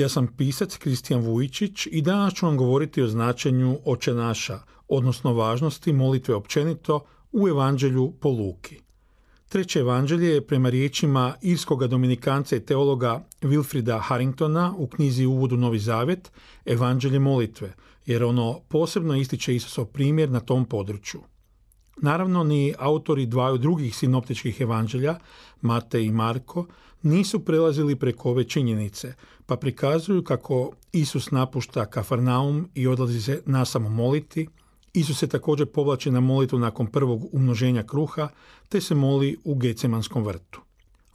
Ja sam pisac Kristijan Vujičić i danas ću vam govoriti o značenju oče naša, odnosno važnosti molitve općenito u evanđelju po Luki. Treće evanđelje je prema riječima irskoga dominikanca i teologa Wilfrida Harringtona u knjizi Uvodu Novi Zavjet evanđelje molitve, jer ono posebno ističe Isusov primjer na tom području. Naravno, ni autori dvaju drugih sinoptičkih evanđelja, Mate i Marko, nisu prelazili preko ove činjenice, pa prikazuju kako Isus napušta Kafarnaum i odlazi se nasamo moliti, Isus se također povlači na molitvu nakon prvog umnoženja kruha, te se moli u Gecemanskom vrtu.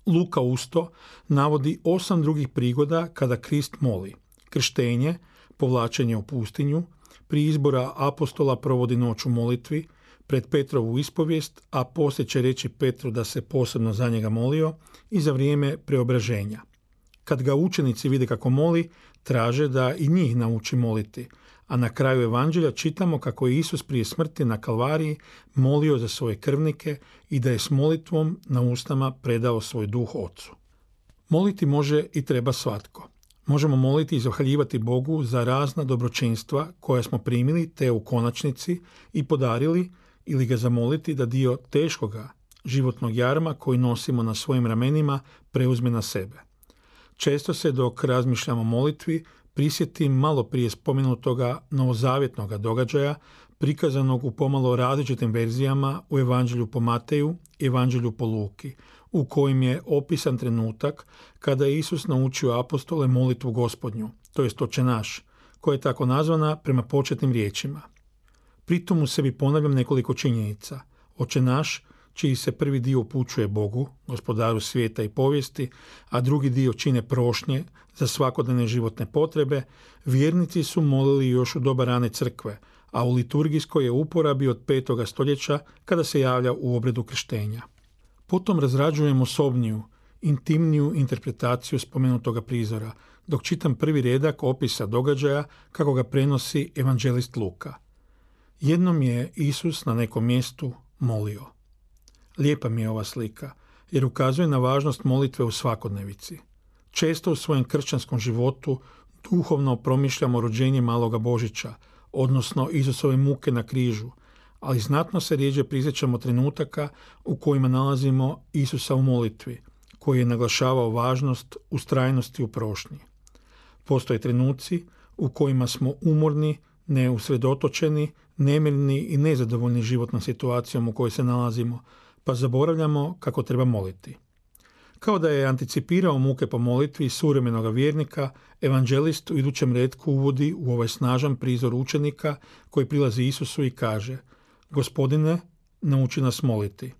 Luka usto navodi osam drugih prigoda kada Krist moli. Krštenje, povlačenje u pustinju, pri izbora apostola provodi noć u molitvi, pred Petrovu ispovijest, a poslije će reći Petru da se posebno za njega molio i za vrijeme preobraženja. Kad ga učenici vide kako moli, traže da i njih nauči moliti, a na kraju evanđelja čitamo kako je Isus prije smrti na Kalvariji molio za svoje krvnike i da je s molitvom na ustama predao svoj duh Ocu. Moliti može i treba svatko. Možemo moliti i zahvaljivati Bogu za razna dobročinstva koja smo primili te u konačnici i podarili ili ga zamoliti da dio teškoga životnog jarma koji nosimo na svojim ramenima preuzme na sebe. Često se dok razmišljamo o molitvi prisjetim malo prije spomenutoga novozavjetnog događaja prikazanog u pomalo različitim verzijama u Evanđelju po Mateju i Evanđelju po Luki, u kojim je opisan trenutak kada je Isus naučio apostole molitvu gospodnju, to jest oče naš, koja je tako nazvana prema početnim riječima. Pritom u sebi ponavljam nekoliko činjenica. Oče naš, čiji se prvi dio upućuje Bogu, gospodaru svijeta i povijesti, a drugi dio čine prošnje za svakodnevne životne potrebe, vjernici su molili još u doba rane crkve, a u liturgijskoj je uporabi od petoga stoljeća kada se javlja u obredu krštenja. Potom razrađujem osobniju, intimniju interpretaciju spomenutoga prizora, dok čitam prvi redak opisa događaja kako ga prenosi evanđelist Luka. Jednom je Isus na nekom mjestu molio. Lijepa mi je ova slika, jer ukazuje na važnost molitve u svakodnevici. Često u svojem kršćanskom životu duhovno promišljamo rođenje maloga Božića, odnosno Isusove muke na križu, ali znatno se rijeđe prisjećamo trenutaka u kojima nalazimo Isusa u molitvi, koji je naglašavao važnost ustrajnosti u prošnji. Postoje trenuci u kojima smo umorni, neusredotočeni, nemirni i nezadovoljni životnom situacijom u kojoj se nalazimo, pa zaboravljamo kako treba moliti. Kao da je anticipirao muke po molitvi suvremenoga vjernika, evanđelist u idućem redku uvodi u ovaj snažan prizor učenika koji prilazi Isusu i kaže Gospodine, nauči nas moliti.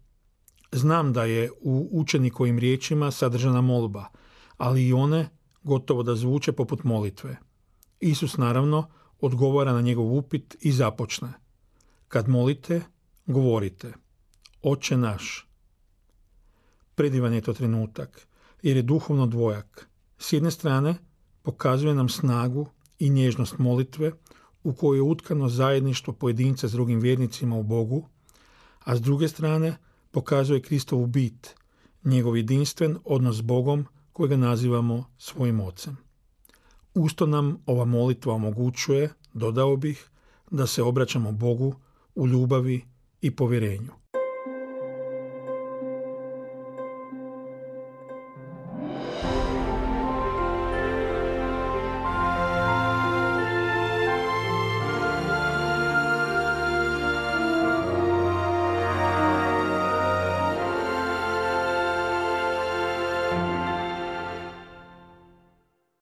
Znam da je u učenikovim riječima sadržana molba, ali i one gotovo da zvuče poput molitve. Isus naravno odgovara na njegov upit i započne. Kad molite, govorite. Oče naš. Predivan je to trenutak, jer je duhovno dvojak. S jedne strane, pokazuje nam snagu i nježnost molitve, u kojoj je utkano zajedništvo pojedinca s drugim vjernicima u Bogu, a s druge strane pokazuje Kristovu bit, njegov jedinstven odnos s Bogom kojega nazivamo svojim ocem. Usto nam ova molitva omogućuje, dodao bih, da se obraćamo Bogu u ljubavi i povjerenju.